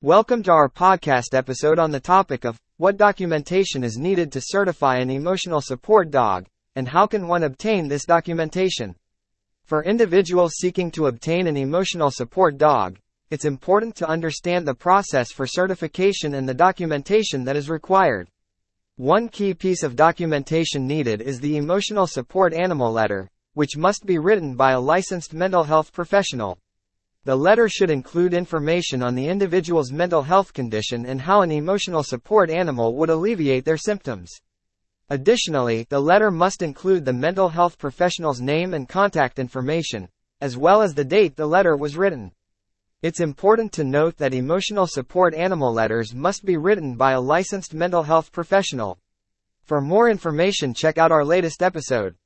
Welcome to our podcast episode on the topic of what documentation is needed to certify an emotional support dog, and how can one obtain this documentation. For individuals seeking to obtain an emotional support dog, it's important to understand the process for certification and the documentation that is required. One key piece of documentation needed is the emotional support animal letter, which must be written by a licensed mental health professional. The letter should include information on the individual's mental health condition and how an emotional support animal would alleviate their symptoms. Additionally, the letter must include the mental health professional's name and contact information, as well as the date the letter was written. It's important to note that emotional support animal letters must be written by a licensed mental health professional. For more information check out our latest episode.